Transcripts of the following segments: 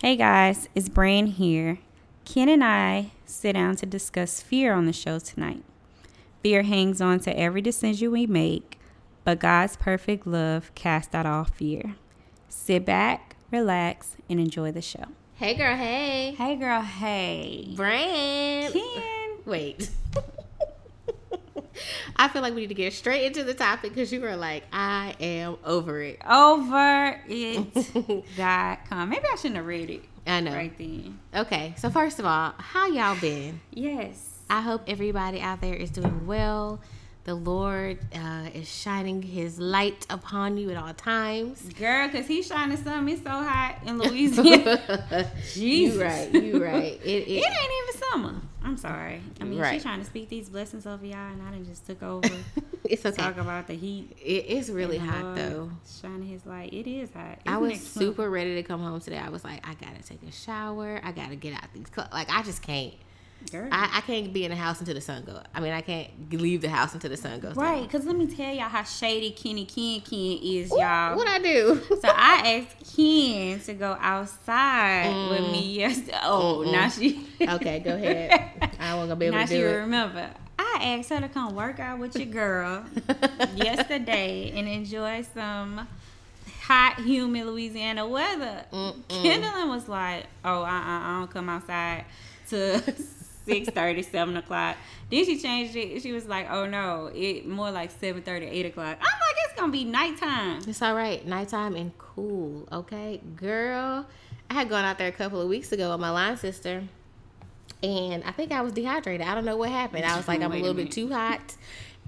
Hey guys, it's Brain here. Ken and I sit down to discuss fear on the show tonight. Fear hangs on to every decision we make, but God's perfect love casts out all fear. Sit back, relax, and enjoy the show. Hey girl, hey. Hey girl, hey. Brain. Ken. Wait. I feel like we need to get straight into the topic because you were like, I am over it. Over it. Maybe I shouldn't have read it. I know. Right then. Okay, so first of all, how y'all been? Yes. I hope everybody out there is doing well. The Lord uh, is shining His light upon you at all times. Girl, because he's shining something. It's so hot in Louisiana. Jesus. You right. You right. It, It it, ain't even summer. I'm sorry. I mean, Right. she's trying to speak these blessings over y'all, and I done just took over. it's okay. Talk about the heat. It's really hot though. Shining his light. It is hot. I Isn't was super ready to come home today. I was like, I gotta take a shower. I gotta get out these clothes. Like I just can't. I, I can't be in the house until the sun goes. I mean, I can't leave the house until the sun goes. right, because let me tell y'all how shady Kenny Ken Ken is, Ooh, y'all. What I do? so I asked Ken to go outside with Mm. me yesterday. Oh, Mm-mm. now she. okay, go ahead. I wasn't gonna be able now to she do it. remember. I asked her to come work out with your girl yesterday and enjoy some hot, humid Louisiana weather. Mm-mm. Kendallin was like, "Oh, I, I, I don't come outside to 6 7 o'clock." Then she changed it. She was like, "Oh no, it more like 7 8 o'clock." I'm like, "It's gonna be nighttime." It's all right. Nighttime and cool. Okay, girl. I had gone out there a couple of weeks ago with my line sister, and I think I was dehydrated. I don't know what happened. I was like, I'm a Wait a little bit too hot,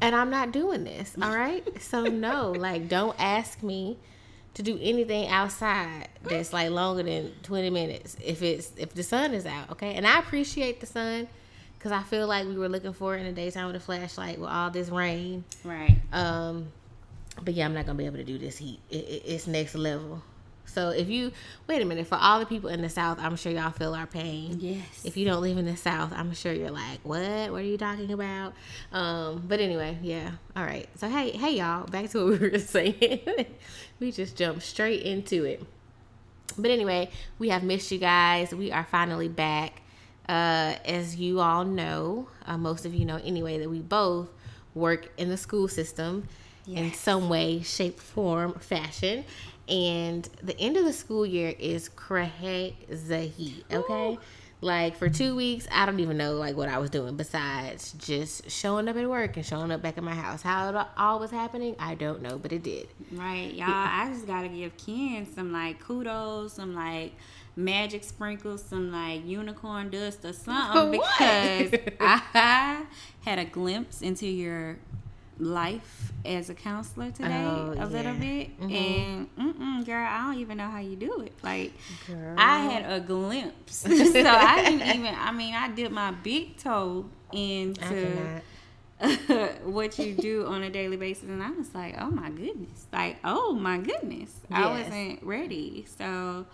and I'm not doing this. All right. So no, like, don't ask me to do anything outside that's like longer than 20 minutes if it's if the sun is out. Okay, and I appreciate the sun. Cause I feel like we were looking for it in the daytime with a flashlight with all this rain. Right. Um, but yeah, I'm not gonna be able to do this heat. It, it, it's next level. So if you wait a minute, for all the people in the South, I'm sure y'all feel our pain. Yes. If you don't live in the South, I'm sure you're like, what? What are you talking about? Um, but anyway, yeah. All right. So hey, hey y'all, back to what we were saying. We just jumped straight into it. But anyway, we have missed you guys. We are finally back. Uh, as you all know, uh, most of you know anyway, that we both work in the school system in some way, shape, form, fashion. And the end of the school year is crazy. Okay. Like for two weeks, I don't even know like what I was doing besides just showing up at work and showing up back at my house. How it all was happening, I don't know, but it did. Right, y'all. I just gotta give Ken some like kudos, some like magic sprinkles, some like unicorn dust or something because I had a glimpse into your life as a counselor today Oh, a little yeah. bit, Mhm. and girl, I don't even know how you do it. Like Girl. I had a glimpse, so I didn't even. I mean, I dipped my big toe into what you do on a daily basis and I was like, "Oh my goodness." Like, "Oh my goodness." I wasn't ready. So,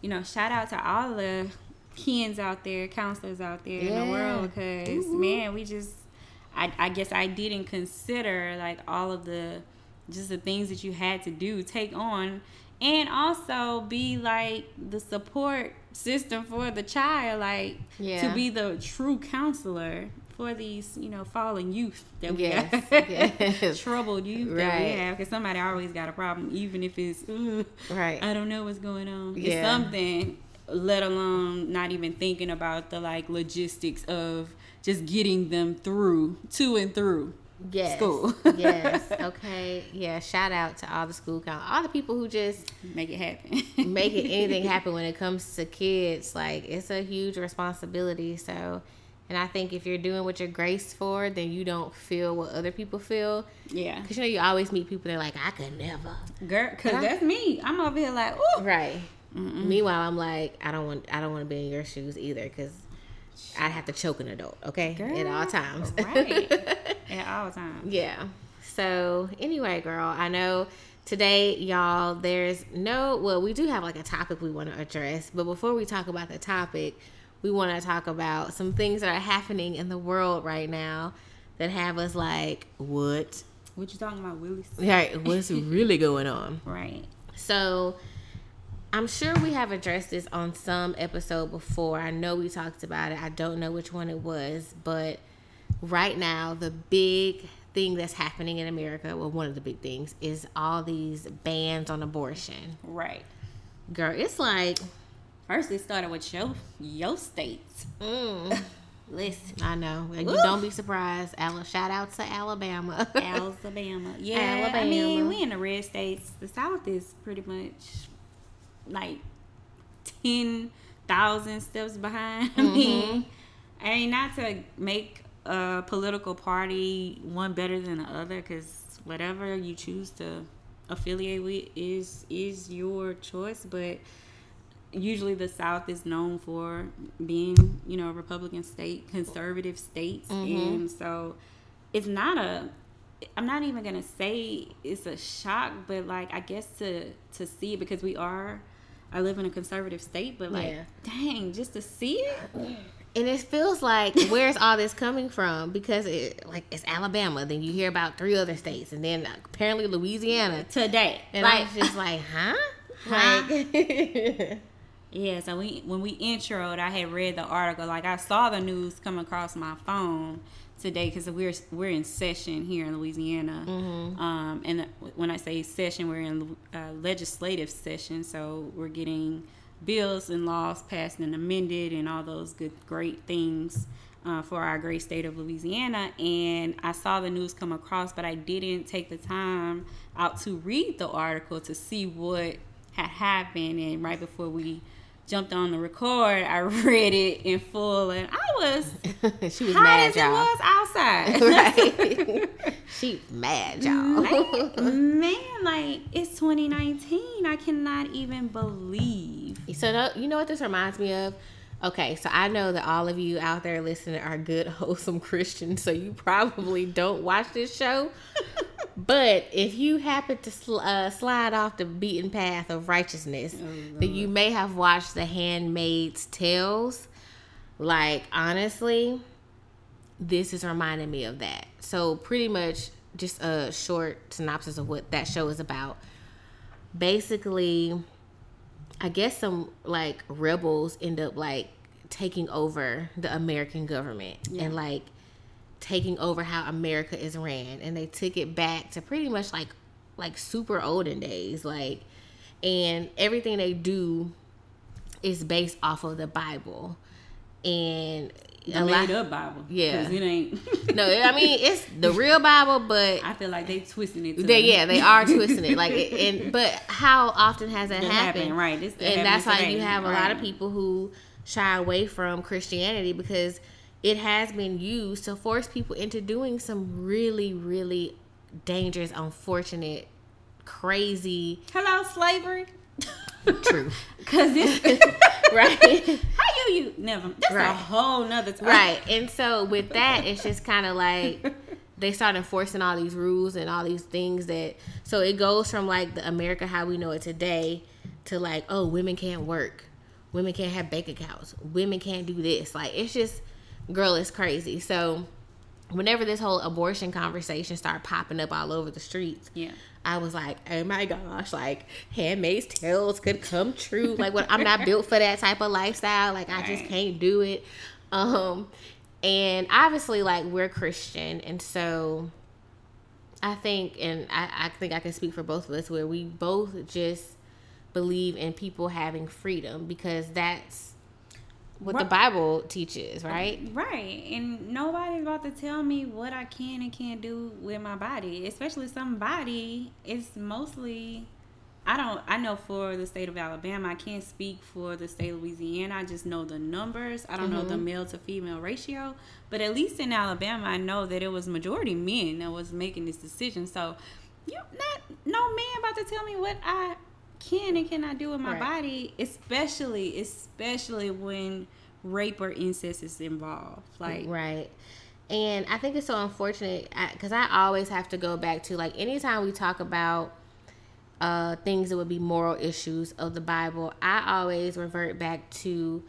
you know, shout out to all the Kens out there, counselors out there in the world because man, we just I I guess I didn't consider like all of the just the things that you had to do, take on and also be like the support system for the child like Yeah. to be the true counselor for these, you know, fallen youth that we Yes, have, yes. troubled youth that we have. Because somebody always got a problem, even if it's, Right. I don't know what's going on. It's something, let alone not even thinking about the like logistics of just getting them through to and through. yes. school. yes. Okay. Yeah. Shout out to all the school council, all the people who just Make it happen. making anything happen when it comes to kids. Like it's a huge responsibility. So, and I think if you're doing what you're graced for, then you don't feel what other people feel. yeah, Cause you know you always meet people that are like, I could never. girl, because I- that's me. I'm over here like, ooh. Right. Meanwhile, I'm like, I don't want, I don't want to be in your shoes either, cause I'd have to choke an adult. Okay, at all times. right. At all times. Yeah. So anyway, girl, I know today, y'all, there's no well, we do have like a topic we want to address, but before we talk about the topic, we want to talk about some things that are happening in the world right now that have us like, what? What you talking about, Willis? Right, what's really going on? Right. So I'm sure we have addressed this on some episode before. I know we talked about it. I don't know which one it was, but right now the big thing that's happening in America, well, one of the big things is all these bans on abortion. Right. Girl, it's like First, it started with your your states. mm, Listen, I know. You Oof. don't be surprised. Shout out to Alabama. Alabama. Yeah, I mean, we in the red states. The South is pretty much like ten thousand steps behind. Mean, mm-hmm. I mean, not to make a political party one better than the other, because whatever you choose to affiliate with is is your choice. But usually, the South is known for being, you know, a Republican state, conservative states, mm-hmm. and so it's not a I'm not even gonna say it's a shock, but like I guess to to see because we are I live in a conservative state, but like Yeah. dang, just to see it. And it feels like where's all this coming from? Because it like it's Alabama, then you hear about three other states, and then uh, apparently Louisiana. Today. And like I was just like, huh? Huh? Like, Yeah, so we when we introed, I had read the article. Like I saw the news come across my phone today because we're we're in session here in Louisiana. Um, and when I say session, we're in uh, legislative session, so we're getting bills and laws passed and amended, and all those good great things. Uh, for our great state of Louisiana, and I saw the news come across, but I didn't take the time out to read the article to see what had happened. And right before we jumped on the record, I read it in full, and I was she was hot mad, as it y'all. was outside. right? she mad, y'all. man, man, like it's 2019. I cannot even believe. So no, you know what this reminds me of? Okay, so I know that all of you out there listening are good, wholesome Christians, so you probably don't watch this show. But if you happen to sl- uh, slide off the beaten path of righteousness, then you may have watched The Handmaid's Tales. Like honestly, this is reminding me of that. So pretty much just a short synopsis of what that show is about. Basically, I guess some like rebels end up like taking over the American government Yeah. and like taking over how America is ran and they took it back to pretty much like like super olden days like and everything they do is based off of the Bible and The a lot- made up Bible. Yeah. it ain't. no I mean it's the real Bible but I feel like they twisting it. They, yeah, they are twisting it. Like, it- and but how often has that That happened? happened, right. This- that and that's why you have a lot of people who shy away from Christianity because it has been used to force people into doing some really, really dangerous, unfortunate, crazy. Hello, slavery. True, Cause this, right? how you you never? That's a whole nother time. right. And so with that, it's just kind of like they start enforcing all these rules and all these things that so it goes from like the America how we know it today to like oh women can't work, women can't have bank accounts, women can't do this. Like it's just girl, is crazy. So whenever this whole abortion conversation started popping up all over the streets, Yeah. I was like, oh my gosh, like Handmaid's Tales could come true. Like, what I'm not built for that type of lifestyle. Like, I just can't do it. Um, and obviously, like we're Christian, and so I think, and I, I think I can speak for both of us, where we both just believe in people having freedom because that's what the Bible teaches, right? Right. And nobody's about to tell me what I can and can't do with my body, especially somebody. It's mostly, I don't, I know for the state of Alabama, I can't speak for the state of Louisiana. I just know the numbers. I don't know the mm-hmm. male to female ratio. But at least in Alabama, I know that it was majority men that was making this decision. So, you not, no man about to tell me what I can and cannot do with my Right. body, especially, especially when rape or incest is involved. Like, Right. And I think it's so unfortunate because I, always have to go back to like anytime we talk about uh, things that would be moral issues of the Bible, I always revert back to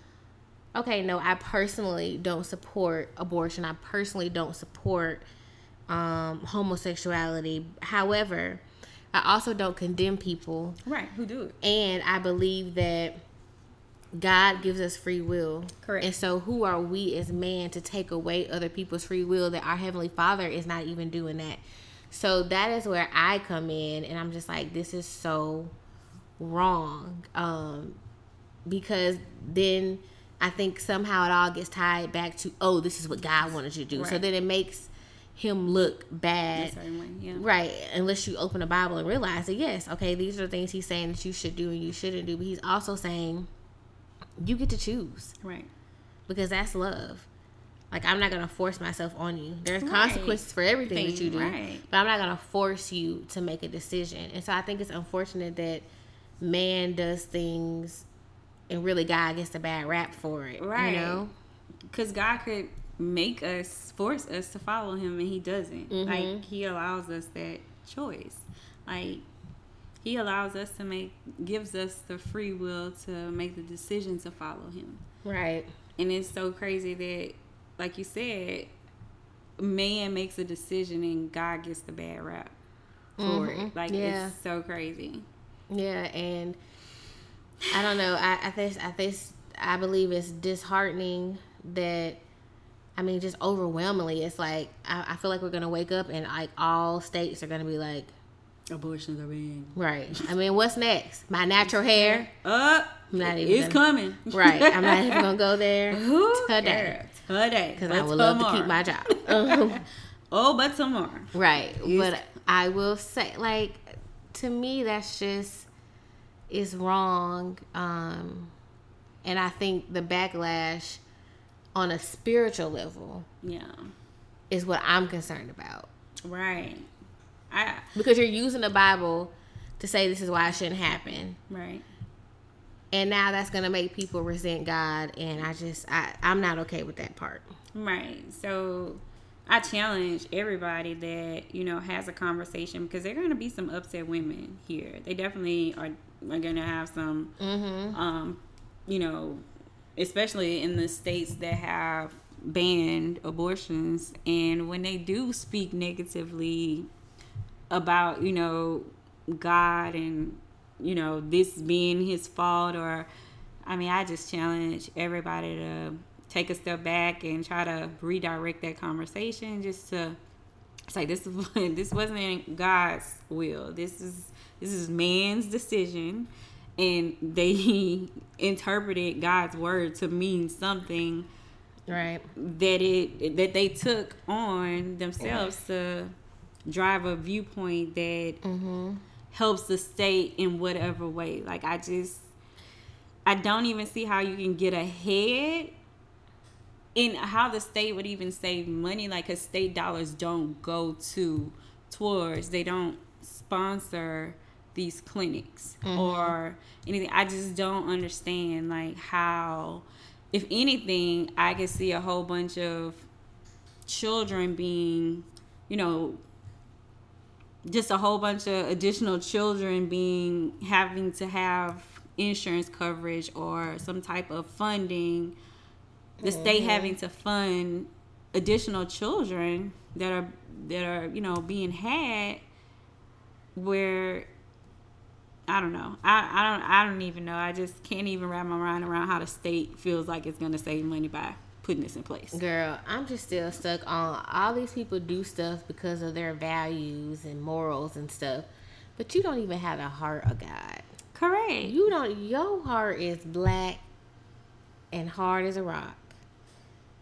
okay, no, I personally don't support abortion. I personally don't support um, homosexuality. However, I also don't condemn people. Right. Who do it? And I believe that God gives us free will. Correct. And so who are we as man to take away other people's free will that our heavenly Father is not even doing that. So that is where I come in and I'm just like this is so wrong. Um because then I think somehow it all gets tied back to oh this is what God wanted you to do. So then it makes him look bad. Way, yeah. Right, unless you open the Bible and realize that yes, okay, these are the things he's saying that you should do and you shouldn't do, but he's also saying you get to choose Right. because that's love. Like I'm not gonna force myself on you. There's Right. consequences for everything that you do, Right. but I'm not gonna force you to make a decision. And so I think it's unfortunate that man does things and really God gets a bad rap for it. Right. You know? Because God could make us, force us to follow Him, and He doesn't. Mhm. Like He allows us that choice. Like He allows us to make, gives us the free will to make the decision to follow Him. Right. And it's so crazy that, like you said, man makes a decision and God gets the bad rap for Mhm. it. Like Yeah. it's so crazy. Yeah, and I don't know. I, I think I think I believe it's disheartening that I mean, just overwhelmingly, it's like I, I feel like we're gonna wake up and like all states are gonna be like, Abortions are being right. I mean, what's next? My natural hair, up. I'm not even it's gonna- coming. right? I'm not even gonna go there today? Today. because I would love to keep my job. Um, Oh, but tomorrow. Right. Yes. But I will say like to me that's just is wrong. Um and I think the backlash on a spiritual level Yeah. is what I'm concerned about. Right. I Because you're using the Bible to say this is why it shouldn't happen. right. And now that's gonna make people resent God and I just I, I'm not okay with that part. Right. So I challenge everybody that, you know, has a conversation because going to be some upset women here. They definitely are, are going to have some, Mm-hmm. um, you know, especially in the states that have banned abortions. And when they do speak negatively about, you know, God and, you know, this being his fault or, I mean, I just challenge everybody to take a step back and try to redirect that conversation just to say this is this wasn't God's will. This is this is man's decision and they interpreted God's word to mean something Right. that it that they took on themselves to drive a viewpoint that Mm-hmm. helps the state in whatever way. Like I just I don't even see how you can get ahead in how the state would even save money like cuz state dollars don't go to towards they don't sponsor these clinics mm-hmm. or anything. I just don't understand like how if anything I could see a whole bunch of children being, you know, just a whole bunch of additional children being having to have insurance coverage or some type of funding. The state mm-hmm. having to fund additional children that are that are you know being had where I don't know. I, I don't I don't even know. I just can't even wrap my mind around how the state feels like it's gonna save money by putting this in place. Girl, I'm just still stuck on all these people do stuff because of their values and morals and stuff. But you don't even have the heart of God. Correct. You don't your heart is black and hard as a rock.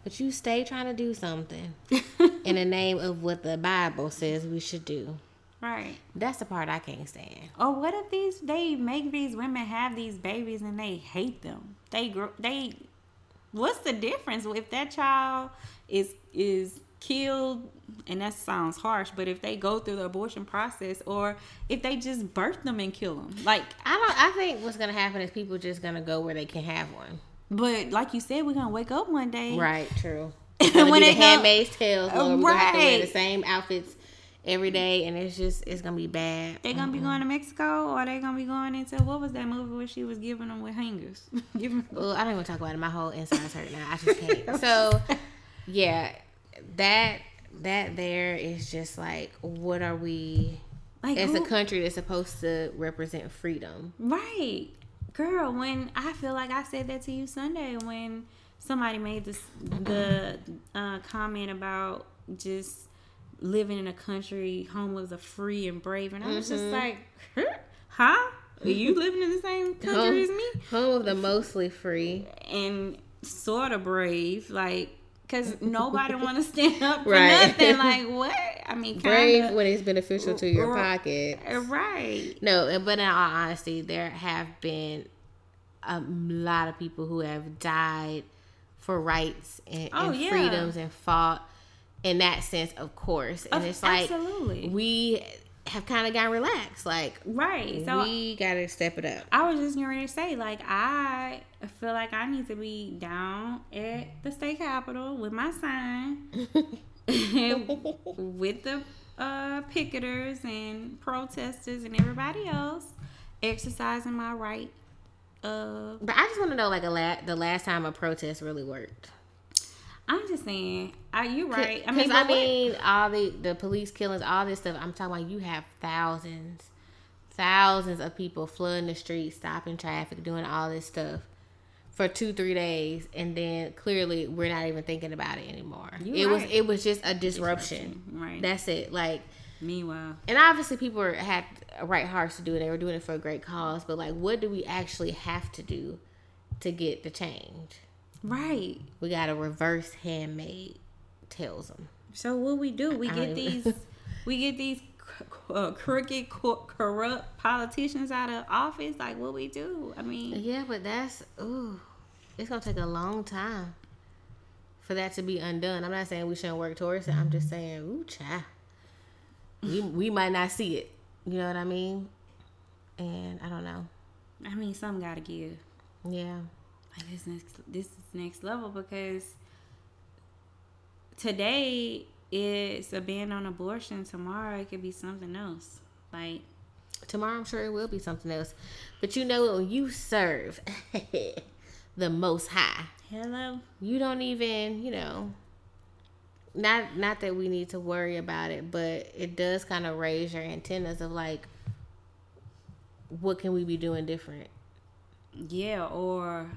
But you stay trying to do something in the name of what the Bible says we should do. Right. That's the part I can't stand. Or what if these they make these women have these babies and they hate them? They grow they what's the difference if that child is is killed and that sounds harsh, but if they go through the abortion process or if they just birth them and kill them. Like I don't I think what's gonna happen is people just gonna go where they can have one. but like you said, we're gonna wake up one day. Right, true. when the handmaid's tale, Lord, we're gonna have to wear the same outfits every day and it's just it's gonna be bad. They gonna be going to Mexico or they gonna be going into what was that movie where she was giving them with hangers? giving Well, I don't even talk about it. My whole inside's hurt now. I just can't. So, yeah, that that there is just like, what are we? Like It's a country that's supposed to represent freedom. Right. Girl, when I feel like I said that to you Sunday when somebody made this the uh, comment about just living in a country home of the free and brave and I was just mm-hmm. like, huh? Are you living in the same country as me? Home of the mostly free. And sort of brave, like, because nobody want to stand up for Right. nothing. Like, what? I mean, Brave when it's beneficial to your Right. pocket. Right. No, but in all honesty, there have been a lot of people who have died for rights and, Oh, and yeah. freedoms and fought in that sense, of course. And it's like absolutely. we have kind of got relaxed. Like Right. So we got to step it up. I was just getting ready to say, like, I feel like I need to be down at the state capitol with my sign, with the uh, picketers and protesters and everybody else, exercising my right. Uh, But I just want to know, like, a la- the last time a protest really worked. I'm just saying, are you right? I mean, I what- mean, all the the police killings, all this stuff. I'm talking about you have thousands, thousands of people flooding the streets, stopping traffic, doing all this stuff for two, three days, and then clearly we're not even thinking about it anymore. You it was it was just a disruption. right? That's it. Like, Meanwhile, and obviously people were, had right hearts to do it. They were doing it for a great cause. But like, what do we actually have to do to get the change? Right. We got a reverse Handmaid's Tales them. So what we do? We get these, we get these cr- uh, crooked, co- corrupt politicians out of office. Like what we do? I mean, Yeah, but that's ooh, it's gonna take a long time for that to be undone. I'm not saying we shouldn't work towards it. I'm just saying, ooh, child, we we might not see it. You know what I mean? And I don't know. I mean, some gotta give. Yeah, Like this next, this is next level because today it's a ban on abortion. Tomorrow it could be something else. Like tomorrow I'm sure it will be something else. But you know, when you serve the Most High, hello, you don't even, you know. Not not that we need to worry about it, but it does kind of raise your antennas of like, what can we be doing different? yeah, or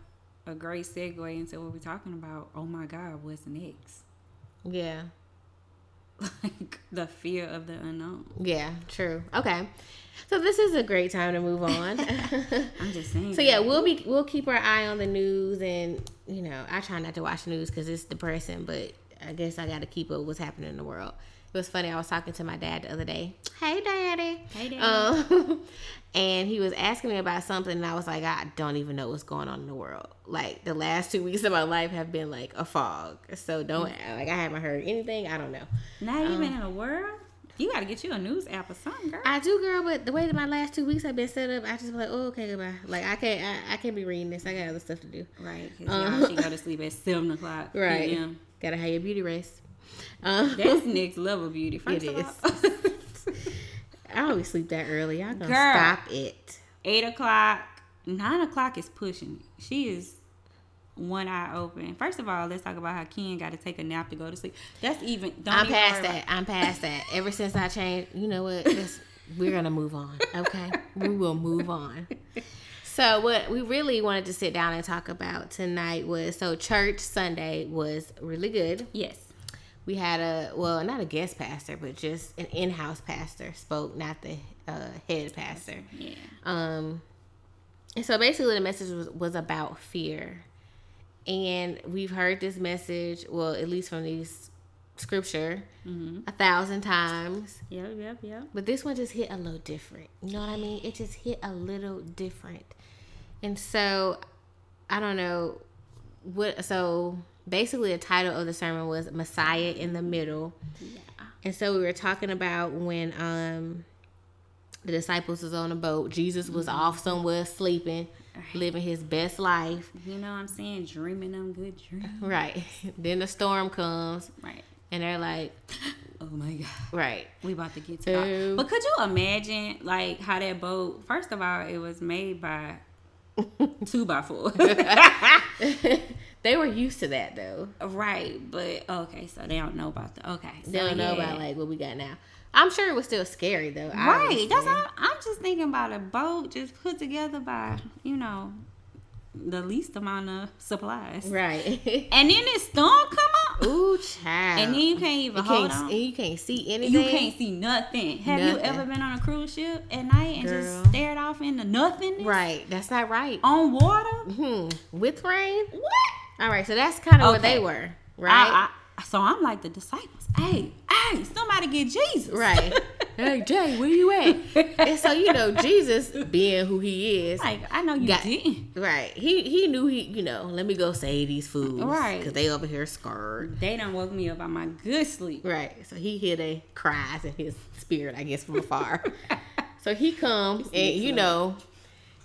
a great segue into what we're talking about. Oh my God, what's next? Yeah. Like the fear of the unknown. Yeah, true. Okay. So this is a great time to move on. I'm just saying. so yeah, we'll be we'll keep our eye on the news and you know, I try not to watch the news cuz it's depressing, but I guess I got to keep up with what's happening in the world. It was funny. I was talking to my dad the other day. Hey, daddy. Hey, Daddy. Um, and he was asking me about something, and I was like, I don't even know what's going on in the world. Like the last two weeks of my life have been like a fog. So don't like I haven't heard anything. I don't know. Not even in the world. You gotta get you a news app or something, girl. I do, girl, but the way that my last two weeks have been set up, I just be like, oh, okay, goodbye. Like I can't, I, I can't be reading this. I got other stuff to do. right. Um, y'all she go to sleep at seven o'clock. Right. PM. Gotta have your beauty race. Um, That's next level beauty. First It is. I always sleep that early. Y'all gonna Girl. stop it. eight o'clock, nine o'clock is pushing. it. She is one eye open. First of all, let's talk about how Ken got to take a nap to go to sleep. That's even. Don't I'm even past that. I'm past that. Ever since I changed, you know what? We're gonna move on. Okay, we will move on. So what we really wanted to sit down and talk about tonight was so church Sunday was really good. Yes. We had a well not a guest pastor but just an in-house pastor spoke not the uh, head pastor Yeah. um and so basically the message was, was about fear and we've heard this message well at least from these scripture a thousand times Yep. Yep. Yep. but this one just hit a little different. You know what I mean? It just hit a little different. And so I don't know what so basically the title of the sermon was Messiah in the Middle. Yeah. And so we were talking about when um the disciples was on a boat, Jesus was off somewhere sleeping, living his best life. You know what I'm saying? Dreaming them good dreams. Right. then the storm comes Right. and they're like, Oh my God. right. We about to get to that. But could you imagine like how that boat first of all, it was made by two by four. they were used to that though. right. But okay, so they don't know about the okay. So They don't know yeah. about like what we got now. I'm sure it was still scary though. Right. That's all. I'm just thinking about a boat just put together by, you know, the least amount of supplies. right. And then this storm come up. Ooh, child. And then you can't even you hold can't, on. and you can't see anything. You can't see nothing. Have you ever been on a cruise ship at night and Girl. just stared off into nothing Right. That's not right. on water? Hmm. With rain. What? All right. So that's kind of what they were. Right. I, I, so I'm like the disciples. Hey, hey, somebody get Jesus. Right. hey Jay, where you at? and so you know Jesus, being who he is, Like I know you Got- didn't. right? He he knew he you know let me go save these fools, Right. Because they over here scared, They done woke me up on my good sleep. right? So he hear their cries in his spirit, I guess, from afar. so he comes and you know.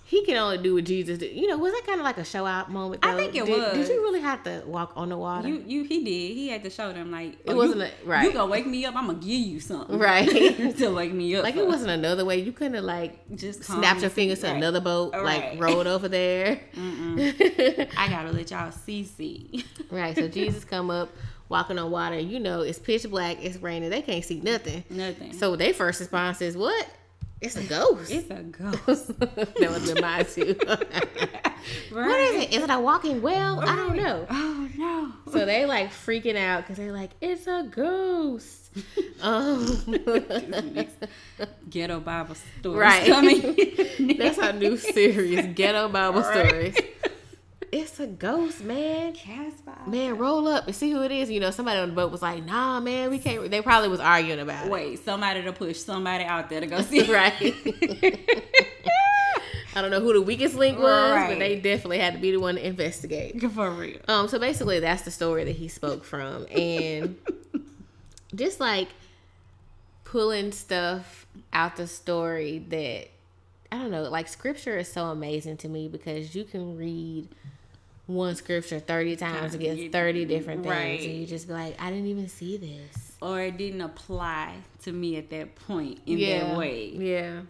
He can only do what Jesus did. You know, was that kind of like a show out moment? I think it did, was. Did you really have to walk on the water? You, you, he did. He had to show them like It oh, wasn't You, a- right. You gonna wake me up? I'm gonna give you something. Right. to wake me up. like it wasn't another way. You couldn't have like Just snapped your fingers to another boat, like Right. rolled over there. I gotta let y'all see see. Right. So Jesus come up walking on water. You know, it's pitch black. It's raining. They can't see nothing. Nothing. So their first response is, "What? It's a ghost." it's a ghost. that have been mine too. What is it? Is it a walking well? I don't know. Oh no. So they like freaking out because they're like, "It's a ghost." Um, Ghetto Bible stories Right. coming. that's our new series, Ghetto Bible Right. Stories. It's a ghost, man. Cast by. Man, roll up and see who it is. You know, somebody on the boat was like, "Nah, man, we can't." They probably was arguing about it. Wait, somebody to push somebody out there to go see. right. I don't know who the weakest link was, but they definitely had to be the one to investigate. For real. Um, so basically, that's the story that he spoke from, and just like pulling stuff out the story that I don't know, like scripture is so amazing to me because you can read one scripture thirty times and get thirty different things, Right. and you just be like, I didn't even see this. Or it didn't apply to me at that point in yeah, that way. yeah.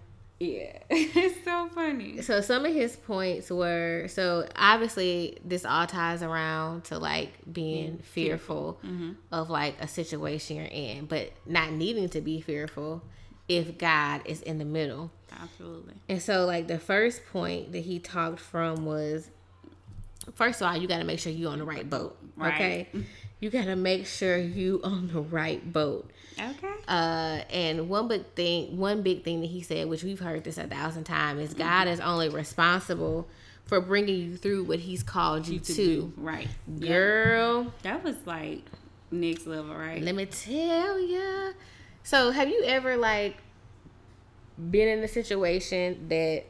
Yeah. it's so funny. So some of his points were so obviously this all ties around to like being fearful mm-hmm. of like a situation you're in, but not needing to be fearful if God is in the middle. Absolutely. And so like the first point that he talked from was first of all, you got to make sure you're on the right boat. Right. Okay? You got to make sure you on the right boat. Okay. Uh, and one big thing, one big thing that he said, which we've heard this a thousand times, is God is only responsible for bringing you through what He's called you, to. do. Right. Girl, That was like next level, right? let me tell ya. So, have you ever like been in a situation that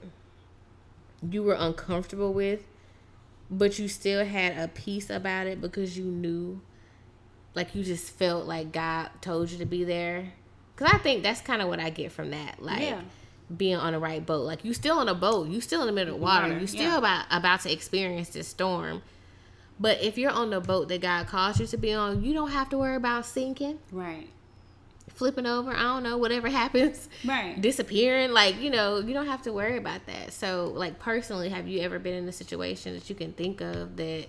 you were uncomfortable with, but you still had a peace about it because you knew, like you just felt like God told you to be there? Because I think that's kind of what I get from that, like Yeah. being on the right boat. Like you still on a boat, you still in the middle of water, Water, you still yeah. about about to experience this storm. But if you're on the boat that God calls you to be on, you don't have to worry about sinking, Right. Flipping over. I don't know, whatever happens, Right. disappearing. Like you know, you don't have to worry about that. So, like personally, have you ever been in a situation that you can think of that?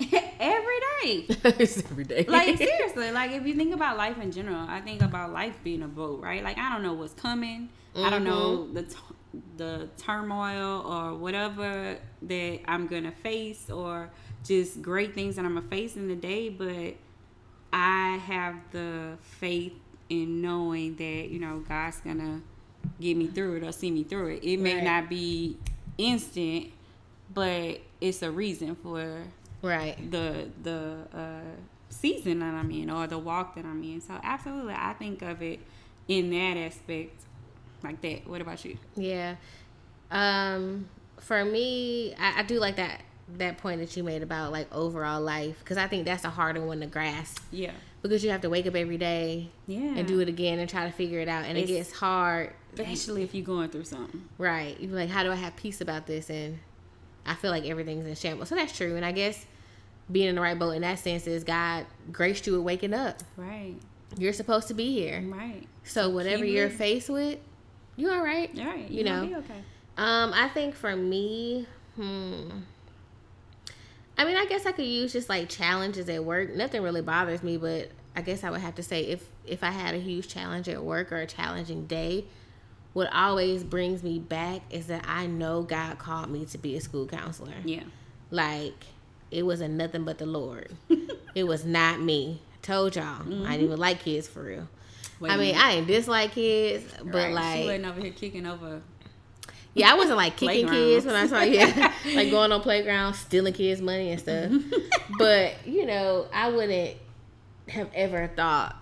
Every day. it's every day. Like seriously, like if you think about life in general, I think about life being a boat, right? Like I don't know what's coming. I don't know Mm-hmm. the t- the turmoil or whatever that I'm gonna face, or just great things that I'm gonna face in the day. But I have the faith in knowing that you know God's gonna get me through it or see me through it. It may Right. not be instant, but it's a reason for right. the the uh, season that I'm in or the walk that I'm in. So absolutely, I think of it in that aspect like that. What about you? Yeah. Um, for me, I, I do like that that point that you made about like overall life because I think that's a harder one to grasp Yeah, because you have to wake up every day yeah, and do it again and try to figure it out, and it gets hard. especially if you're going through something. Right. You're like, how do I have peace about this? And I feel like everything's in shambles. So that's true. And I guess being in the right boat in that sense is God graced you with waking up. Right, You're supposed to be here. right, So whatever you're faced with, you all right. all right. You You, know. okay. Um, I think for me, hmm. I mean, I guess I could use just like challenges at work. Nothing really bothers me, but I guess I would have to say if if I had a huge challenge at work or a challenging day, what always brings me back is that I know God called me to be a school counselor. Yeah. Like it wasn't nothing but the Lord. it was not me. Told y'all, Mm-hmm. I didn't even like kids for real. Wait I mean. I didn't dislike kids, but Right. she like, wasn't over here kicking over. Yeah, I wasn't like kicking kids when I saw yeah, like going on playgrounds, stealing kids' money and stuff. but you know, I wouldn't have ever thought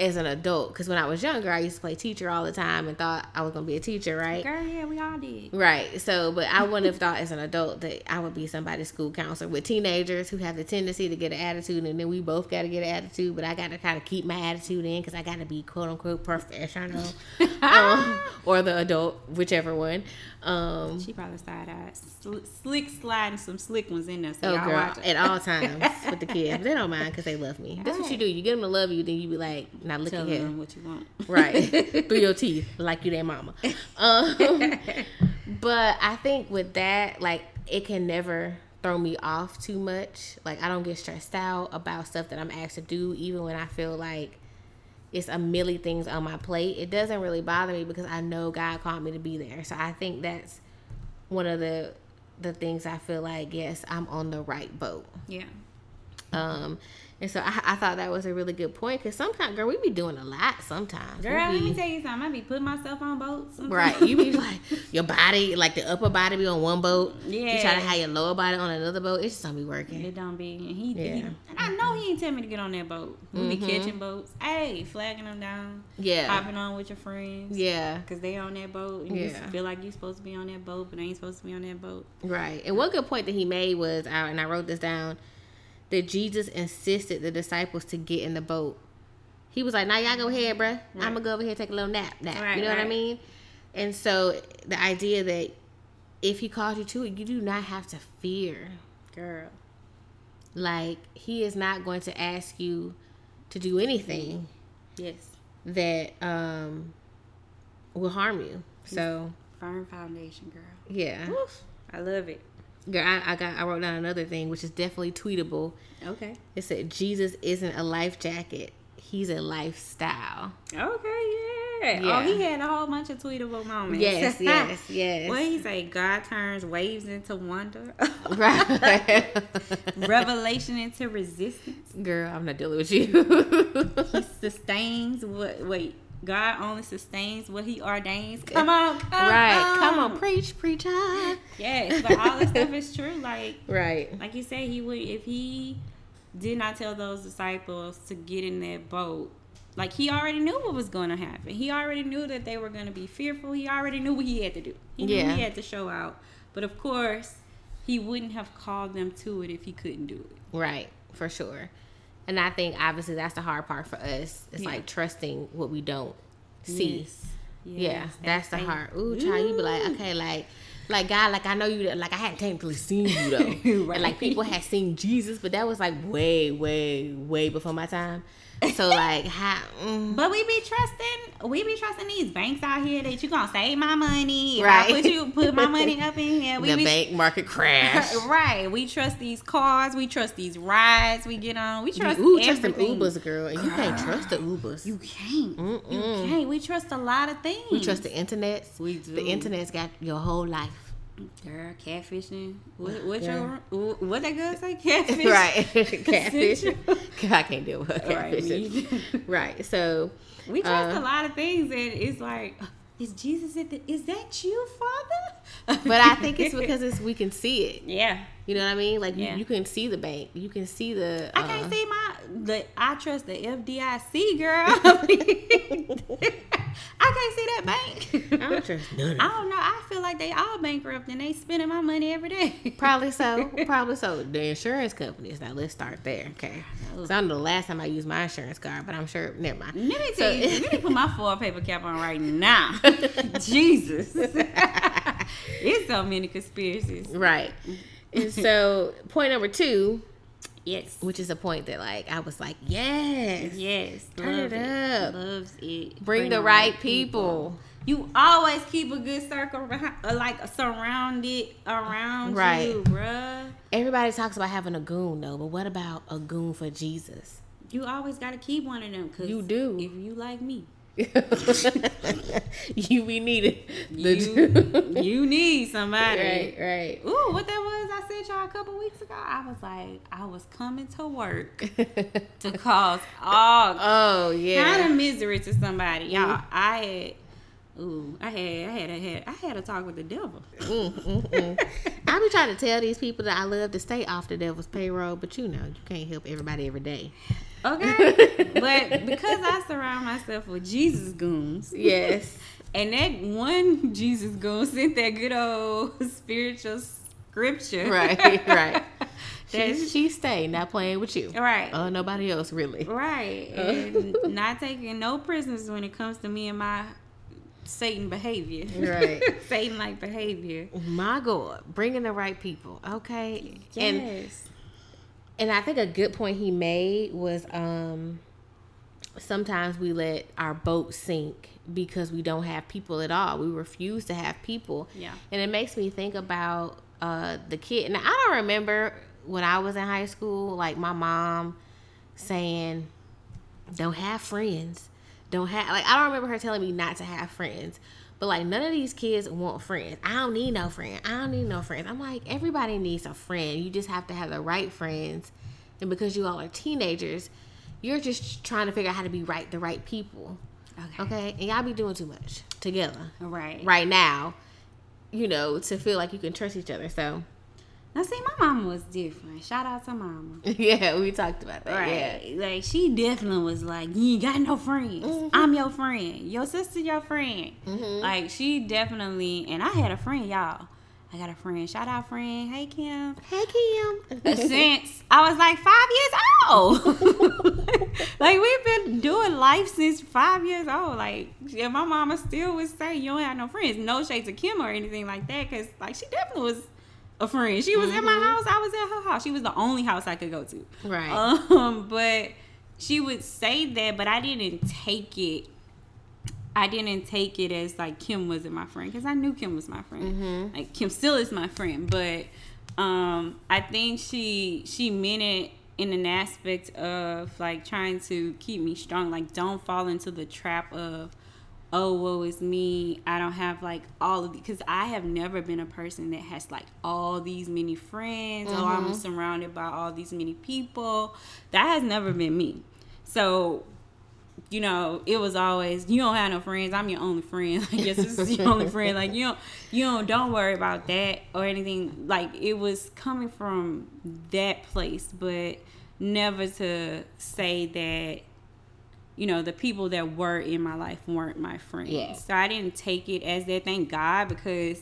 as an adult because when I was younger, I used to play teacher all the time and thought I was gonna be a teacher, right? Girl, yeah, we all did. Right. So, but I wouldn't have thought as an adult that I would be somebody's school counselor with teenagers who have the tendency to get an attitude, and then we both got to get an attitude. But I got to kind of keep my attitude in because I got to be quote unquote professional, um, or the adult, whichever one. Um, She probably side eyed, sl- slick sliding some slick ones in there. So oh, girl, at all times with the kids, they don't mind because they love me. That's what you do. You get them to love you, then you be like, "Now look Tell at here." them what you want. right through your teeth like you their mama um, but i think with that like it can never throw me off too much like i don't get stressed out about stuff that i'm asked to do even when i feel like it's a million things on my plate it doesn't really bother me because i know god called me to be there so i think that's one of the the things i feel like yes i'm on the right boat Yeah. um and so I, I thought that was a really good point because sometimes, girl, we be doing a lot sometimes. Girl, let me tell you something. I be putting myself on boats. sometimes. Right. You be like your body, like the upper body be on one boat. Yeah. You try to have your lower body on another boat. It just don't be working. It don't be. And he, he Yeah. and I know he ain't tell me to get on that boat. We be Mhm. catching boats. Hey, flagging them down. Yeah. Hopping on with your friends. Yeah. Cause they on that boat and you Yeah. feel like you supposed to be on that boat, but they ain't supposed to be on that boat. Right. And one good point that he made was, I- and I wrote this down, that Jesus insisted the disciples to get in the boat. He was like, "Now y'all go ahead, bruh. I'm gonna go over here and take a little nap. Nap. Right, you know what I mean?" And so the idea that if he calls you to it, you do not have to fear. Girl. Like he is not going to ask you to do anything Yes. that um will harm you. So Firm foundation, girl. yeah, Woof. I love it. Girl, I, I got I wrote down another thing which is definitely tweetable. Okay. It said Jesus isn't a life jacket; he's a lifestyle. Okay, yeah. Oh, yeah. Oh, he had a whole bunch of tweetable moments. Yes, yes, yes. What he say? God turns waves into wonder, Right, revelation into resistance. girl, I'm not dealing with you. He sustains what? Wait, God only sustains what He ordains. Come on, come right, on. come on, preach, preach on. Yes, but all this stuff is true. Like, Right, like you said, he would if he did not tell those disciples to get in that boat. Like he already knew what was going to happen. He already knew that they were going to be fearful. He already knew what he had to do. He knew Yeah. he had to show out. But of course, he wouldn't have called them to it if he couldn't do it. right, for sure. And I think obviously that's the hard part for us. It's Yeah. like trusting what we don't see. Yes. Yeah, Yes, that's the hard. Ooh, child, you be like, okay, like, like God, like I know you, like I hadn't technically seen you though, Right. and like people had seen Jesus, but that was like way, way, way before my time. So like, how? Mm, But we be trusting, we be trusting these banks out here that you gonna save my money. If Right. I put you put my money up in here. We the be bank market crash. right. We trust these cars. We trust these rides we get on. We trust Ooh, trust them. Ubers, girl, and you can't trust the Ubers. You can't. You Mm-mm. can't. We trust a lot of things. we trust the internet. We do. The internet's got your whole life. Girl, catfishing. What, what Girl. your what that girl say? Catfish. right, catfish. I can't deal with Right, catfish. Right, so We trust Uh, a lot of things, and it's like, is Jesus? At the, is that you, Father? but I think it's because it's we can see it. yeah. You know what I mean? Like Yeah. you, you can see the bank. You can see the. I uh, can't see my the I trust the FDIC girl. I can't see that bank. I don't trust none of I don't know. I feel like they all bankrupt and they spending my money every day. Probably so. Probably so. The insurance companies. Now let's start there. Okay. So I know the last time I used my insurance card, but I'm sure. Never mind. Let me So- you, let me put my foil paper cap on right now. Jesus. it's so many conspiracies. right. And so point number two, Yes. which is a point that like I was like, yes, Yes. Turn love it up. Loves it. bring, the right people. You always keep a good circle uh, like surrounded around Right. you, bruh. Everybody talks about having a goon though, but what about a goon for Jesus? You always got to keep one of them. Cause You do. If you like me, you be needed. you, you need somebody. right, right. Ooh, what that was I said y'all a couple weeks ago. I was like, I was coming to work to cause all oh yeah kind of misery to somebody. Y'all, I had ooh, I had I had I had I had a talk with the devil. Mm, mm, mm. I be trying to tell these people that I love to stay off the devil's payroll, but you know you can't help everybody every day. Okay. but because I surround myself with Jesus goons, Yes. and that one Jesus goon sent that good old spiritual scripture. right, right. She, she stay not playing with you. Right. Uh, nobody else really. Right. And not taking no prisoners when it comes to me and my Satan behavior. Right. Satan like behavior. My God, bringing the right people. Okay. Yes. and I think a good point he made was um sometimes we let our boat sink because we don't have people at all. We refuse to have people. Yeah. And it makes me think about uh the kid. And I don't remember when I was in high school like my mom saying don't have friends. Don't have like I don't remember her telling me not to have friends. But like none of these kids want friends. I don't need no friend. I don't need no friends. I'm like everybody needs a friend. You just have to have the right friends. And because you all are teenagers, you're just trying to figure out how to be right the right people. Okay. Okay? And y'all be doing too much together Right. right now, you know, to feel like you can trust each other. So Now see my mama was different. Shout out to mama. yeah, we talked about that. Right. Like she definitely was like, You ain't got no friends. Mm-hmm. I'm your friend. Your sister your friend. Mhm. Like she definitely and I had a friend, y'all. I got a friend. Shout out friend. Hey Kim. Hey Kim. since I was like five years old. like we've been doing life since five years old. Like yeah, my mama still would say you don't have no friends. No shade to Kim or anything like that, because like she definitely was a friend. She was at my house. I was at her house. She was the only house I could go to. Right. Um, but she would say that, but I didn't take it. I didn't take it as like Kim wasn't my friend because I knew Kim was my friend. Mhm. Like Kim still is my friend, but um, I think she she meant it in an aspect of like trying to keep me strong. Like don't fall into the trap of oh woe is me i don't have like all of because i have never been a person that has like all these many friends oh i'm mm-hmm. surrounded by all these many people. That has never been me. So you know it was always you don't have no friends i'm your only friend. Like yes this is your only friend. Like you don't you don't don't worry about that or anything. Like it was coming from that place but never to say that you know, the people that were in my life weren't my friends. Yeah. So I didn't take it as that. Thank God, because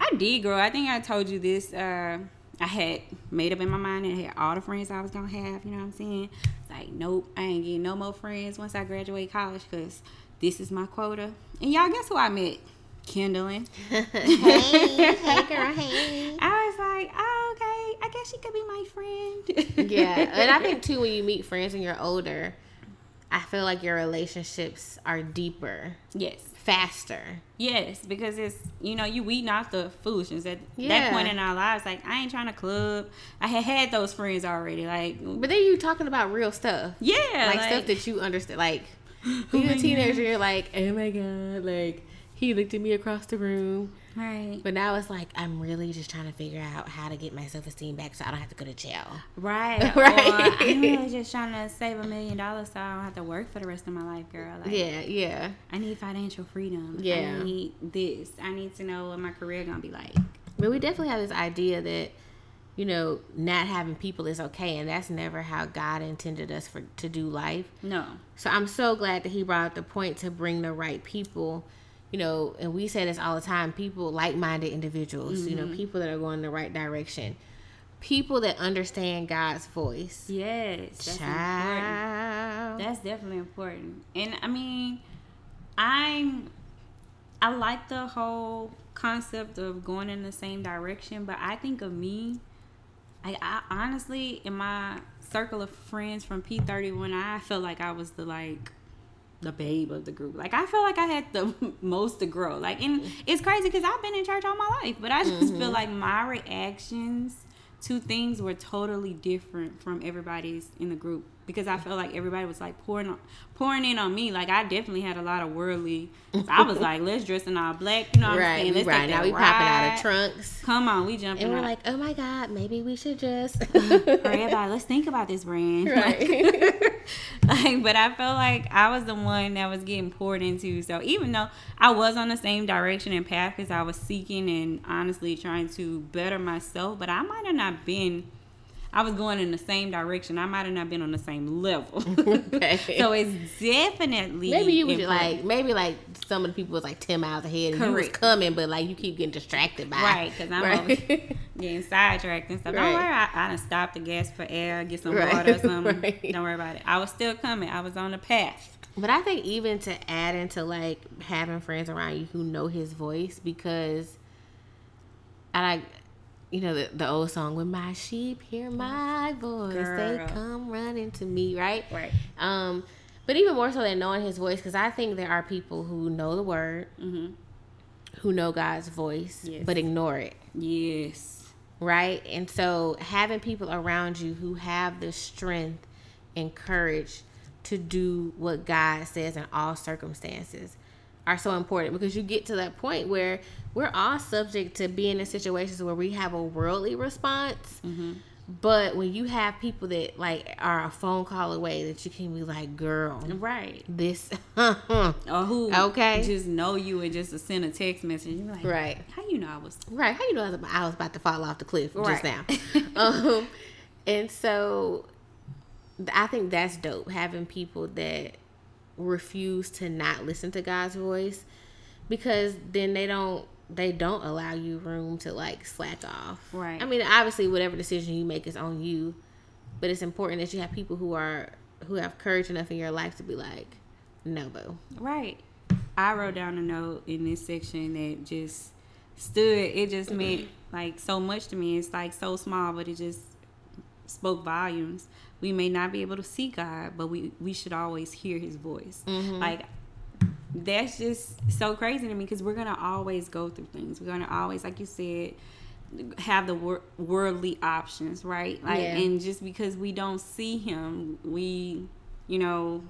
I did grow. I think I told you this. Uh, I had made up in my mind and I had all the friends I was gonna have. You know what I'm saying? It's like, nope, I ain't getting no more friends once I graduate college because this is my quota. And y'all, guess who I met? Kendallin. hey, hey, girl, hey. I was like, oh, okay. I guess she could be my friend. Yeah, and I think too when you meet friends and you're older, I feel like your relationships are deeper, yes. faster. Yes, because it's you know you weeding out the foolishness at Yeah. that point in our lives. Like I ain't trying to club. I had had those friends already. Like But then you talking about real stuff, yeah, like, stuff that you understand. Like when you're a teenager, you're like, oh my god, like he looked at me across the room. right, But now it's like I'm really just trying to figure out how to get my self esteem back so I don't have to go to jail. right, Right. Or I'm really just trying to save a million dollars so I don't have to work for the rest of my life, girl. Like Yeah, yeah. I need financial freedom. Yeah. I need this. I need to know what my career gonna be like. But we definitely have this idea that, you know, not having people is okay, and that's never how God intended us for to do life. No. So I'm so glad that He brought up the point to bring the right people. You know, and we say this all the time: people, like-minded individuals. You know, mm-hmm. people that are going the right direction, people that understand God's voice. Yes. That's important. Child. That's definitely important. And I mean, I'm I like the whole concept of going in the same direction, but I think of me I, I honestly in my circle of friends from P31, I felt like I was the like the babe of the group. Like I feel like I had the most to grow. Like and it's crazy cuz I've been in church all my life, but I just mm-hmm. feel like my reactions two things were totally different from everybody's in the group because I felt like everybody was like pouring on, pouring in on me. Like I definitely had a lot of worldly. I was like, let's dress in all black. You know what right, I'm saying? Let's right. Now we ride. popping out of trunks. Come on, we jumping. And we're out. like, oh my God, maybe we should just. everybody, let's think about this brand. Right. like, but I felt like I was the one that was getting poured into. So even though I was on the same direction and path because I was seeking and honestly trying to better myself, but I might have not been. I was going in the same direction. I might have not been on the same level. Okay. so it's definitely Maybe you was like, maybe like some of the people was like 10 miles ahead and you was Correct. coming, but like you keep getting distracted by. Right, because I'm Right. always getting sidetracked and stuff. Right. Don't worry, I, I done stopped the gas for air, get some Right, water or something. right. Don't worry about it. I was still coming. I was on the path. But I think even to add into like having friends around you who know his voice because I like you know the, the old song when my sheep hear my voice Girl. they come running to me right Right. um but even more so than knowing his voice because I think there are people who know the word Mm-hmm. who know God's voice Yes. but ignore it Yes. right? And so having people around you who have the strength and courage to do what God says in all circumstances are so important because you get to that point where we're all subject to being in situations where we have a worldly response. But when you have people that like are a phone call away, that you can be like, "Girl, Right. this," Or who Okay. just know you and just to send a text message. You're like, right? how you know I was Right. How you know I was about, I was about to fall off the cliff Right. just now? um, and so I think that's dope having people that refuse to not listen to God's voice because then they don't they don't allow you room to like slack off. Right. I mean, obviously whatever decision you make is on you, but it's important that you have people who are who have courage enough in your life to be like, no, boo. Right. I wrote down a note in this section that just stood. It just meant like so much to me. It's like so small, but it just spoke volumes. We may not be able to see God, but we we should always hear His voice. Like that's just so crazy to me because we're gonna always go through things. We're gonna always, like you said, have the wor- worldly options, right? Like, Yeah. and just because we don't see Him, we, you know,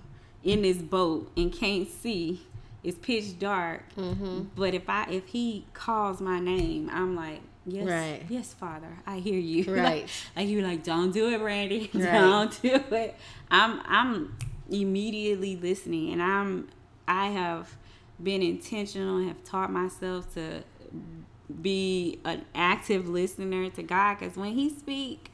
in this boat and can't see. It's pitch dark. Mm-hmm. But if I if He calls my name, I'm like. Yes, Right. yes, Father, I hear you. Right. like, like you're like, don't do it, Randy. Right. Don't do it. I'm I'm immediately listening, and I'm I have been intentional, and have taught myself to be an active listener to God, because when He speak,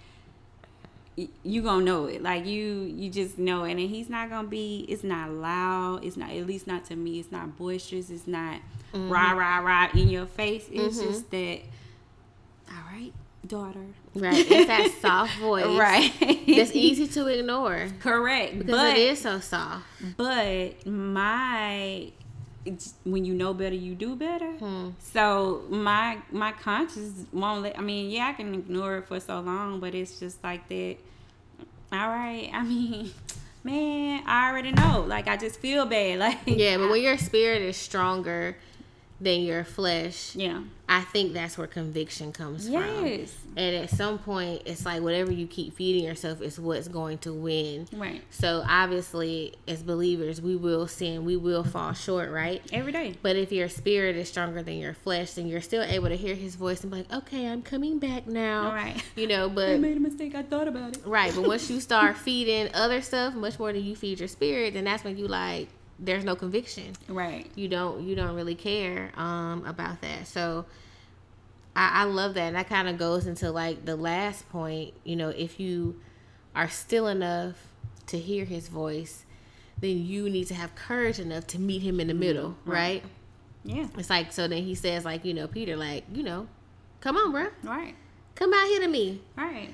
y- you gonna know it. Like you, you just know it, and He's not gonna be. It's not loud. It's not at least not to me. It's not boisterous. It's not mm-hmm. rah rah rah in your face. It's mm-hmm. just that. Daughter. Right. It's that soft voice. Right. That's easy to ignore Correct. because but it is so soft. but my when you know better, you do better. Hmm. So my my conscience won't let. I mean, yeah, I can ignore it for so long, but it's just like that. All right. I mean, man, I already know. Like I just feel bad. Like Yeah, but when your spirit is stronger than your flesh, yeah. I think that's where conviction comes from. Yes. And at some point, it's like whatever you keep feeding yourself is what's going to win. Right. So obviously, as believers, we will sin, we will fall short, right? Every day. But if your spirit is stronger than your flesh, then you're still able to hear His voice and be like, "Okay, I'm coming back now." All right. You know, but I made a mistake. I thought about it. Right, but once you start feeding other stuff much more than you feed your spirit, then that's when you like there's no conviction. Right. You don't you don't really care um about that. So I, I love that. And that kind of goes into like the last point, you know, if you are still enough to hear his voice, then you need to have courage enough to meet him in the middle, right? right. Yeah. It's like so then he says like, you know, Peter, like, you know, come on, bruh. Right. Come out here to me Right.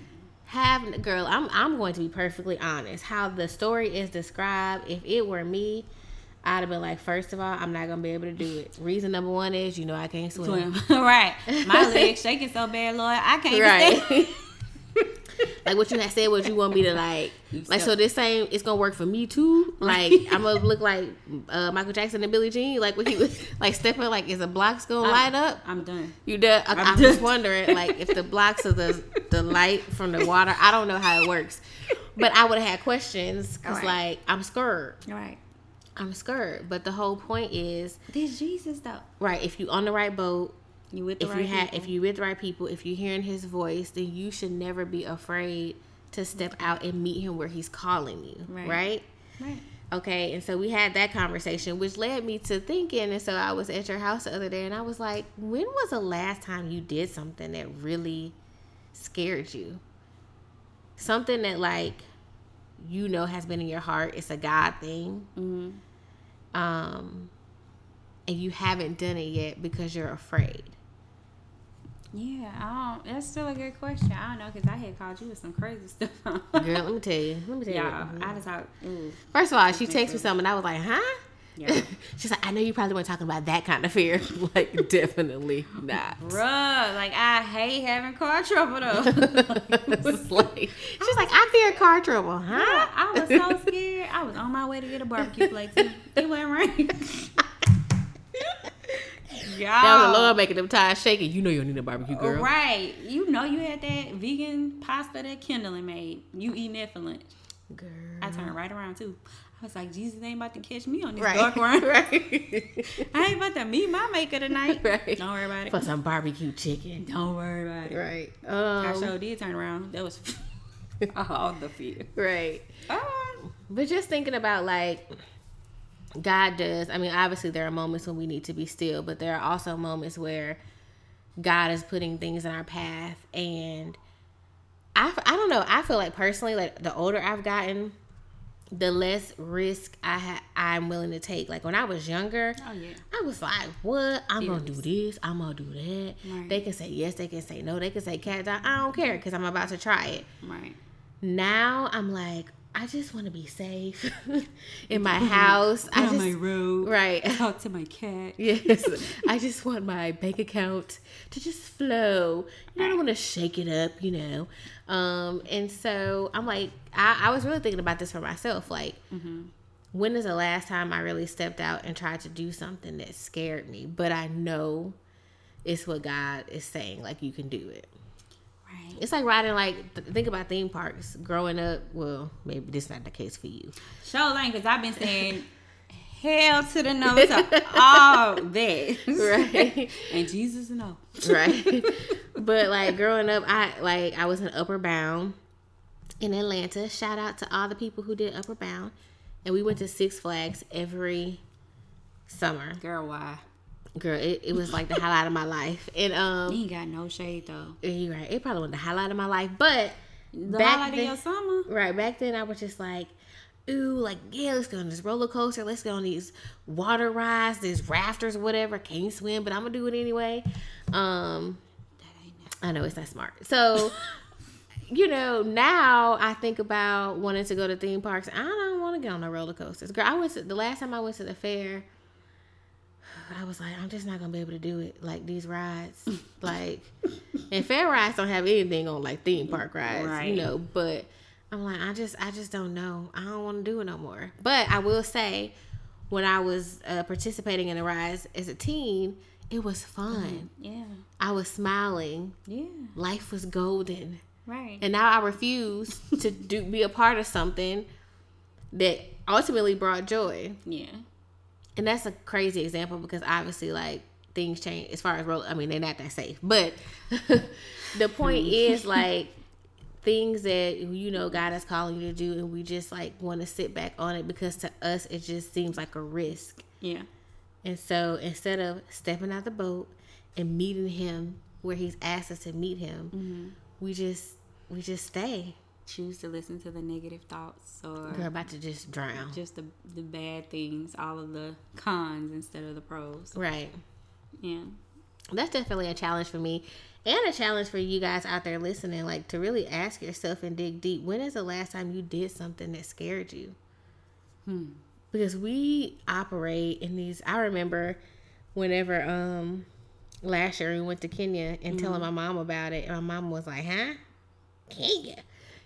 have girl i'm i'm going to be perfectly honest how the story is described if it were me i'd have been like first of all i'm not gonna be able to do it reason number one is you know i can't swim, Swim. right. My legs shaking so bad, Lord. I can't right like what you had said was you want me to like like so this same it's gonna work for me too like i'm gonna look like uh michael jackson and billie jean like when he was like stepping like is the blocks gonna light up I'm done. you done I, I'm i'm just wondering like if the blocks of the the light from the water. I don't know how it works, but I would have had questions because Right. like I'm scared. Right. I'm scared. But the whole point is This Jesus though. right. If you on the right boat, You with the if right you had, people. if you with the right people, if you're hearing His voice, then you should never be afraid to step out and meet Him where He's calling you. Right. right? right. Okay, and so we had that conversation, which led me to thinking. And so I was at your house the other day, and I was like, "When was the last time you did something that really scared you? Something that like you know has been in your heart. It's a God thing, Mm-hmm. Um, and you haven't done it yet because you're afraid. Yeah, I don't. That's still a good question. I don't know because I had called you with some crazy stuff. Girl, let me tell you. Let me tell yeah, you. I just thought, ooh, First of all, she texted me something, and I was like, "Huh." Yeah. She's like, I know you probably weren't talking about that kind of fear. like, definitely not. bruh, like I hate having car trouble though. Like, she's like, I fear car trouble, huh? I was so scared. I was on my way to get a barbecue plate too. It went rain. Y'all. That was the Lord making them tires shaking. You know you don't need a barbecue, girl. Right. You know you had that vegan pasta that Kendall made. You eating that for lunch. Girl. I turned right around too. I was like, Jesus ain't about to catch me on this Right. dark run. right. I ain't about to meet my maker tonight. Right. Don't worry about it. For some barbecue chicken. Don't worry about it. Right. I Um, sure did turn around. That was all the fear. right. Oh, But just thinking about like God does. I mean, obviously there are moments when we need to be still, but there are also moments where God is putting things in our path, and I I don't know. I feel like personally, like the older I've gotten, the less risk I ha- I'm willing to take. Like when I was younger, oh yeah. I was like, "What? I'm gonna do this. I'm gonna do that." Right. They can say yes. They can say no. They can say cat. I don't care because I'm about to try it Right. now I'm like, I just want to be safe in my house. I on just my road. right. Talk to my cat. Yes, I just want my bank account to just flow. You know, I don't want to shake it up, you know. Um, and so I'm like, I, I was really thinking about this for myself. Like, when is the last time I really stepped out and tried to do something that scared me? But I know it's what God is saying. Like, you can do it. Right. It's like riding like th- think about theme parks. Growing up, well, maybe this is not the case for you. Show lane because I've been saying hell to the no to all that. Right. and Jesus no. right? but like growing up, I like I was in Upward Bound in Atlanta. Shout out to all the people who did Upward Bound, and we went to Six Flags every summer. Girl, why? Girl, it, it was like the highlight of my life. And um You ain't got no shade though. you're right, it probably wasn't the highlight of my life, but The Back highlight then- of your summer. Right back then, I was just like, "Ooh, like yeah, let's go on this roller coaster. Let's go on these water rides, these rafters, whatever. Can't swim, but I'm gonna do it anyway." Um, That ain't that. I know it's not smart. So, you know, now I think about wanting to go to theme parks. I don't want to get on the roller coasters. Girl, I went to, the last time I went to the fair. I was like, I'm just not gonna be able to do it. Like these rides, like, and fair rides don't have anything on like theme park rides, you know. But I'm like, I just, I just don't know. I don't want to do it no more. But I will say, when I was uh, participating in the rides as a teen, it was fun. Yeah. I was smiling. Yeah. Life was golden. Right. And now I refuse to do be a part of something that ultimately brought joy. yeah. And that's a crazy example because obviously like things change as far as roll I mean they're not that safe. But the point is like things that you know God is calling you to do and we just like want to sit back on it because to us it just seems like a risk. Yeah. And so instead of stepping out the boat and meeting him where he's asked us to meet him, mm-hmm. we just we just stay. Choose to listen to the negative thoughts or Girl about to just drown. just the the bad things, all of the cons instead of the pros. Right. Yeah. That's definitely a challenge for me. And a challenge for you guys out there listening, like to really ask yourself and dig deep. When is the last time you did something that scared you? hmm. Because we operate in these I remember whenever um last year we went to Kenya and telling my mom about it, and my mom was like, Huh? Kenya.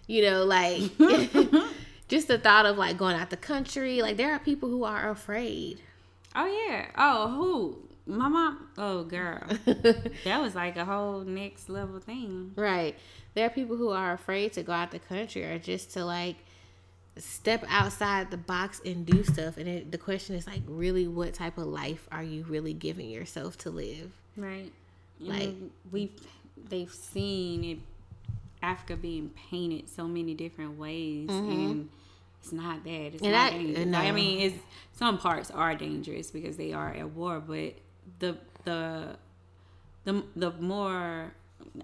You know, like just the thought of like going out the country. Like there are people who are afraid. Oh yeah. Oh who? My mom, oh girl, that was like a whole next level thing. Right. There are people who are afraid to go out the country or just to like step outside the box and do stuff. And it, the question is like, really, what type of life are you really giving yourself to live? Right. Like- Like we've they've seen it Africa being painted so many different ways and it's not that. It's Mm-hmm. And not I- dangerous. no. I mean it's some parts are dangerous because they are at war, but the the the the more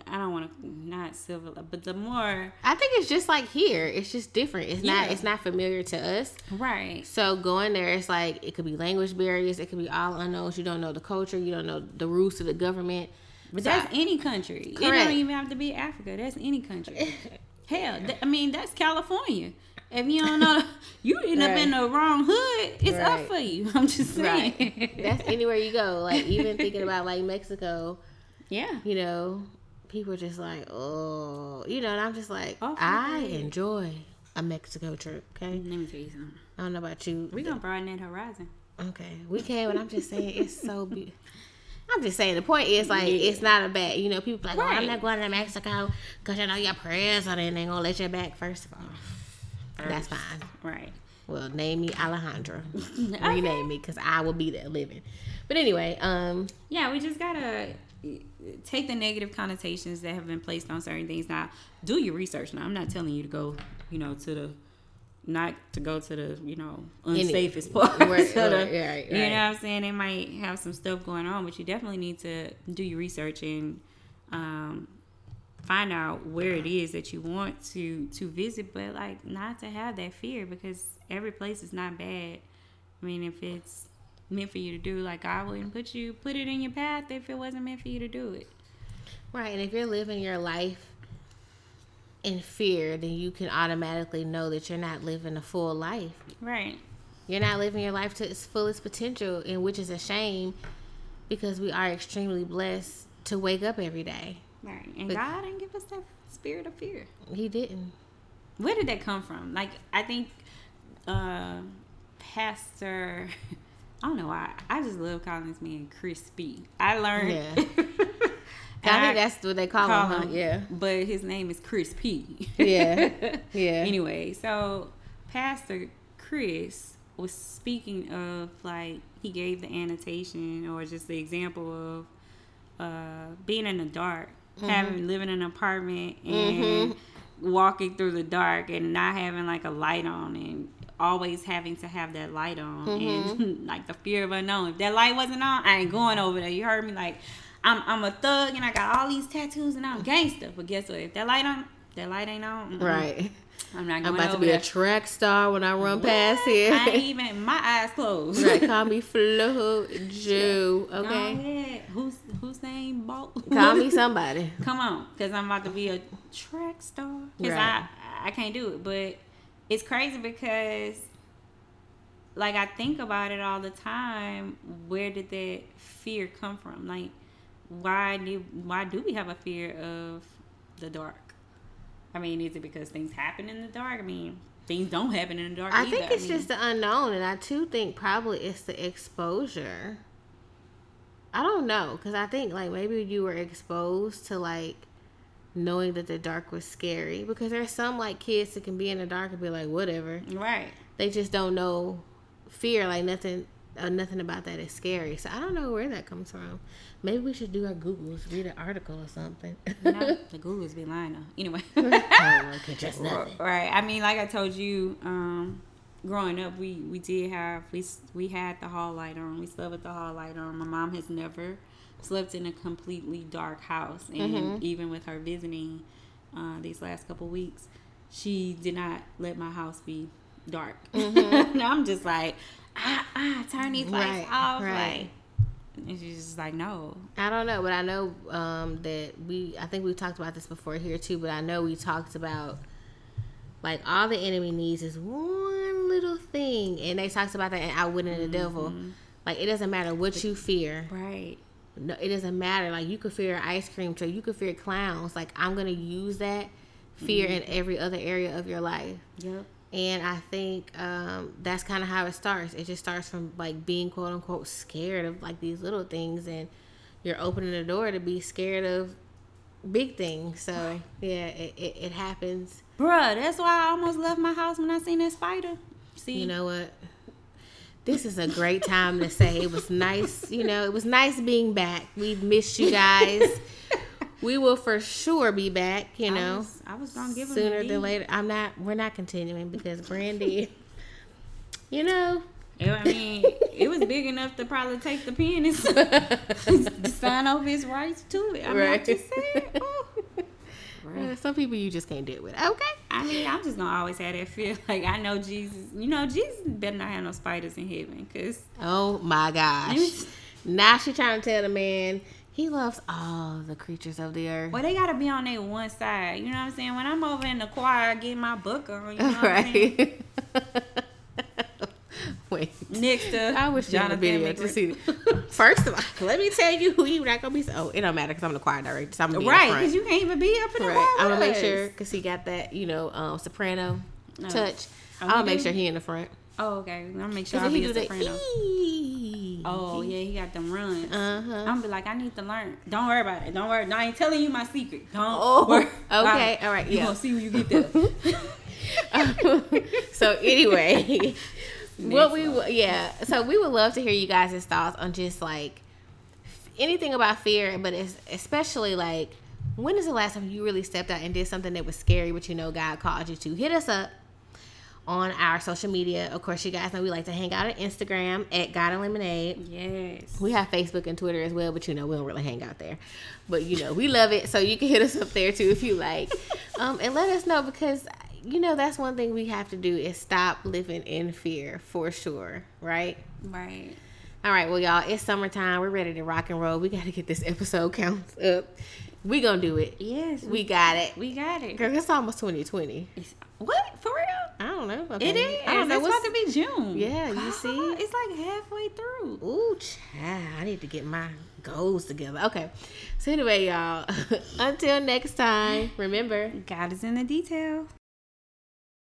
I don't want to not civil, but the more I think it's just like here. It's just different. It's not. It's not familiar to us. right, So going there, it's like it could be language barriers. It could be all unknowns. You don't know the culture. You don't know the rules of the government. But So that's any country. It don't even have to be Africa. That's any country. Hell, th- I mean that's California. If you don't know, you end up in Right. the wrong hood. It's up for you. I'm just saying. Right. That's anywhere you go. Like even thinking about like Mexico. yeah. you know, people are just like, oh, you know, and I'm just like, Off I enjoy a Mexico trip. Okay, Let me tell you something. I don't know about you. We gonna broaden that horizon. okay, we can, but I'm just saying it's so beautiful. I'm just saying the point is like Yeah. it's not a bad. You know, people like, oh, I'm not going to Mexico because you know your prayers are then they gonna let you back. First of all, that's fine. Right. Well, name me Alejandra. Rename me because I will be there living. But anyway, um, Yeah, we just gotta take the negative connotations that have been placed on certain things. Now, do your research. Now, I'm not telling you to go, you know, to the not to go to the you know Any- unsafest part. Right, to the- right, right, You know what I'm saying? They might have some stuff going on, but you definitely need to do your research and um, find out where it is that you want to to visit. But like, not to have that fear because every place is not bad. I mean, if it's meant for you to do, like I wouldn't put you put it in your path if it wasn't meant for you to do it. Right, and if you're living your life in fear, then you can automatically know that you're not living a full life. Right. You're not living your life to its fullest potential, and which is a shame because we are extremely blessed to wake up every day. Right. And But- God didn't give us that spirit of fear. He didn't. Where did that come from? Like I think uh Pastor I don't know why. I just love calling this man Crispy. I learned Yeah. And I think that's what they call, call him, huh? Yeah. But his name is Chris P. Yeah. Yeah. anyway, so Pastor Chris was speaking of like he gave the annotation or just the example of uh, being in the dark, Mm-hmm. having living in an apartment and walking through the dark and not having like a light on and always having to have that light on Mm-hmm. and like the fear of unknown. If that light wasn't on, I ain't going over there. You heard me? Like I'm I'm a thug and I got all these tattoos and I'm gangster. But guess what? If that light on, that light ain't on. mm-mm. Right. I'm not going I'm about to be there. a track star when I run past What? here. I ain't even my eyes closed. right. Call me Flo Jo. Okay. ahead. Who's whose name? Bolt. Call me somebody. Come on, because I'm about to be a track star. Because Right. I I can't do it, but it's crazy because like I think about it all the time. Where did that fear come from? Like, why do why do we have a fear of the dark? I mean, is it because things happen in the dark? I mean, things don't happen in the dark. I either. think it's mean, just the unknown, and I too think probably it's the exposure. I don't know, because I think like maybe you were exposed to like knowing that the dark was scary. Because there's some like kids that can be in the dark and be like whatever. right. They just don't know fear. Like nothing, uh, nothing about that is scary. So I don't know where that comes from. Maybe we should do our googles, read an article or something. You know, the Google's be lying though. Anyway. oh, okay, just nothing. Right. I mean, like I told you, um, growing up, we we did have we we had the hall light on. We slept with the hall light on. My mom has never slept in a completely dark house, and Mm-hmm. even with her visiting uh, these last couple weeks, she did not let my house be dark. and I'm just like, ah, ah, turn these lights Mm-hmm. Right, off, right. like. And she's just like, no. I don't know, but I know um, that we. I think we talked about this before here too. But I know we talked about like all the enemy needs is one little thing, and they talked about that and I wouldn't in Outwitting the Devil. Like it doesn't matter what you fear. Right. No, it doesn't matter. Like you could fear ice cream truck, you could fear clowns. Like I'm gonna use that fear in every other area of your life. Yep. And I think um, that's kind of how it starts. It just starts from like being quote unquote scared of like these little things, and you're opening the door to be scared of big things. So yeah, it, it, it happens. Bruh, that's why I almost left my house when I seen that spider. See, You know what? This is a great time to say it was nice. You know, it was nice being back. We've missed you guys. we will for sure be back. You I know, was, I was gonna give him sooner than later. I'm not. We're not continuing because Brandy. you know, I mean, it was big enough to probably take the pen and sign over his rights to it. I mean, I Right. just said, oh. uh, some people you just can't deal with. Okay. I mean, I'm just gonna always have that feel. Like I know Jesus. You know, Jesus better not have no spiders in heaven, cause Oh my gosh. now she trying to tell the man he loves all the creatures of the earth. well, they gotta be on their one side. You know what I'm saying? When I'm over in the choir getting my book on, you know what I'm saying? right. Wait. Next to I wish you had a video to see. First of all, let me tell you who you not gonna be. Oh, it don't matter because I'm the choir director. So I'm gonna be Right, because you can't even be up in the Right. choir. I'm gonna make sure because he got that you know um, soprano No. touch. Oh, I'll make do? sure he in the front. Oh, okay. I'm gonna make sure I be a soprano. Oh yeah, he got them runs. Uh huh. I'm gonna be like, I need to learn. Don't worry about it. Don't worry. I ain't telling you my secret. Don't. Oh, worry. okay. All right, You yeah. gonna see when you get there. so anyway, what we w- yeah, so we would love to hear you guys' thoughts on just like anything about fear, but it's especially like when is the last time you really stepped out and did something that was scary, but you know God called you to? Hit us up on our social media. Of course, you guys know we like to hang out on Instagram at God and Lemonade. yes. We have Facebook and Twitter as well, but you know we don't really hang out there. But you know we love it, so you can hit us up there too if you like, um, and let us know because you know that's one thing we have to do is stop living in fear for sure, right? Right. All right, well y'all, it's summertime. We're ready to rock and roll. We got to get this episode counts up. We gonna do it. Yes. We got it. we got it. Girl, it's almost 2020. It's- what for real? I don't know. Okay. It is. I don't know it's what's. about to be June. Yeah, you see? It's like halfway through. Ooh, child, I need to get my goals together. Okay. So anyway, y'all, until next time, remember God is in the detail.